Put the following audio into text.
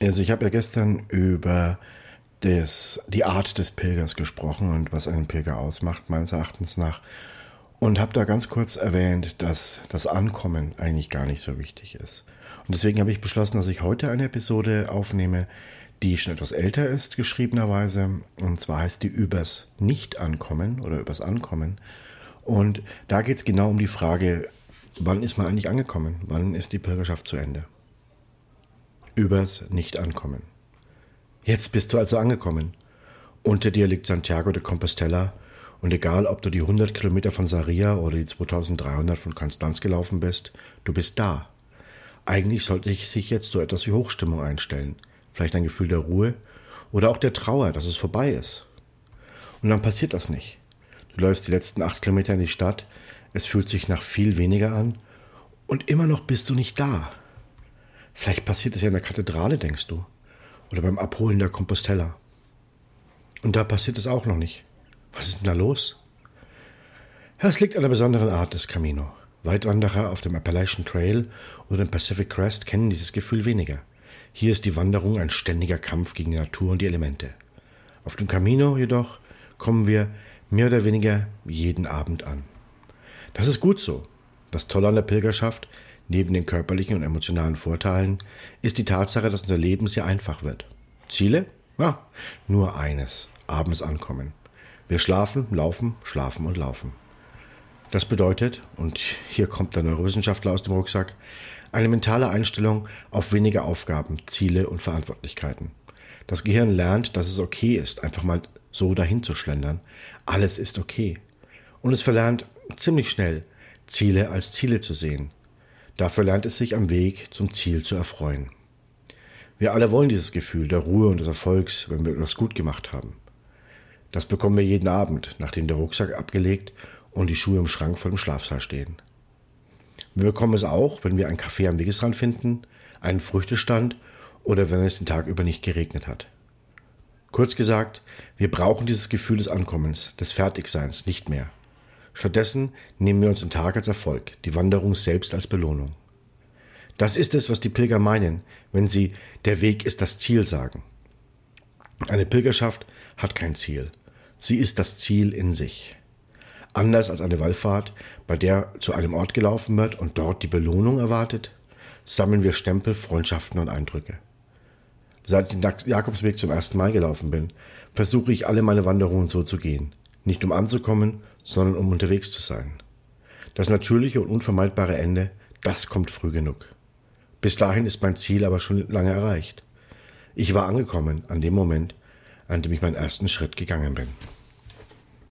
Also ich habe ja gestern über das, die Art des Pilgers gesprochen und was einen Pilger ausmacht, meines Erachtens nach. Und habe da ganz kurz erwähnt, dass das Ankommen eigentlich gar nicht so wichtig ist. Und deswegen habe ich beschlossen, dass ich heute eine Episode aufnehme, die schon etwas älter ist, geschriebenerweise. Und zwar heißt die Übers Nicht-Ankommen oder Übers Ankommen. Und da geht es genau um die Frage, wann ist man eigentlich angekommen? Wann ist die Pilgerschaft zu Ende? Übers Nicht-Ankommen. Jetzt bist du also angekommen. Unter dir liegt Santiago de Compostela und egal, ob du die 100 Kilometer von Saria oder die 2300 von Konstanz gelaufen bist, du bist da. Eigentlich sollte sich jetzt so etwas wie Hochstimmung einstellen. Vielleicht ein Gefühl der Ruhe oder auch der Trauer, dass es vorbei ist. Und dann passiert das nicht. Du läufst die letzten acht Kilometer in die Stadt, es fühlt sich nach viel weniger an und immer noch bist du nicht da. Vielleicht passiert es ja in der Kathedrale, denkst du oder beim Abholen der Compostella. Und da passiert es auch noch nicht. Was ist denn da los? Es liegt an der besonderen Art des Camino. Weitwanderer auf dem Appalachian Trail oder dem Pacific Crest kennen dieses Gefühl weniger. Hier ist die Wanderung ein ständiger Kampf gegen die Natur und die Elemente. Auf dem Camino jedoch kommen wir mehr oder weniger jeden Abend an. Das ist gut so. Das Tolle an der Pilgerschaft Neben den körperlichen und emotionalen Vorteilen ist die Tatsache, dass unser Leben sehr einfach wird. Ziele? Ja, nur eines. Abends ankommen. Wir schlafen, laufen, schlafen und laufen. Das bedeutet, und hier kommt der Neurowissenschaftler aus dem Rucksack, eine mentale Einstellung auf weniger Aufgaben, Ziele und Verantwortlichkeiten. Das Gehirn lernt, dass es okay ist, einfach mal so dahin zu schlendern. Alles ist okay. Und es verlernt ziemlich schnell, Ziele als Ziele zu sehen, Dafür lernt es sich am Weg zum Ziel zu erfreuen. Wir alle wollen dieses Gefühl der Ruhe und des Erfolgs, wenn wir etwas gut gemacht haben. Das bekommen wir jeden Abend, nachdem der Rucksack abgelegt und die Schuhe im Schrank vor dem Schlafsaal stehen. Wir bekommen es auch, wenn wir ein Café am Wegesrand finden, einen Früchtestand oder wenn es den Tag über nicht geregnet hat. Kurz gesagt, wir brauchen dieses Gefühl des Ankommens, des Fertigseins nicht mehr. Stattdessen nehmen wir uns den Tag als Erfolg, die Wanderung selbst als Belohnung. Das ist es, was die Pilger meinen, wenn sie der Weg ist das Ziel sagen. Eine Pilgerschaft hat kein Ziel. Sie ist das Ziel in sich. Anders als eine Wallfahrt, bei der zu einem Ort gelaufen wird und dort die Belohnung erwartet, sammeln wir Stempel, Freundschaften und Eindrücke. Seit ich den Jakobsweg zum ersten Mal gelaufen bin, versuche ich alle meine Wanderungen so zu gehen. Nicht um anzukommen, sondern um unterwegs zu sein. Das natürliche und unvermeidbare Ende, das kommt früh genug. Bis dahin ist mein Ziel aber schon lange erreicht. Ich war angekommen an dem Moment, an dem ich meinen ersten Schritt gegangen bin.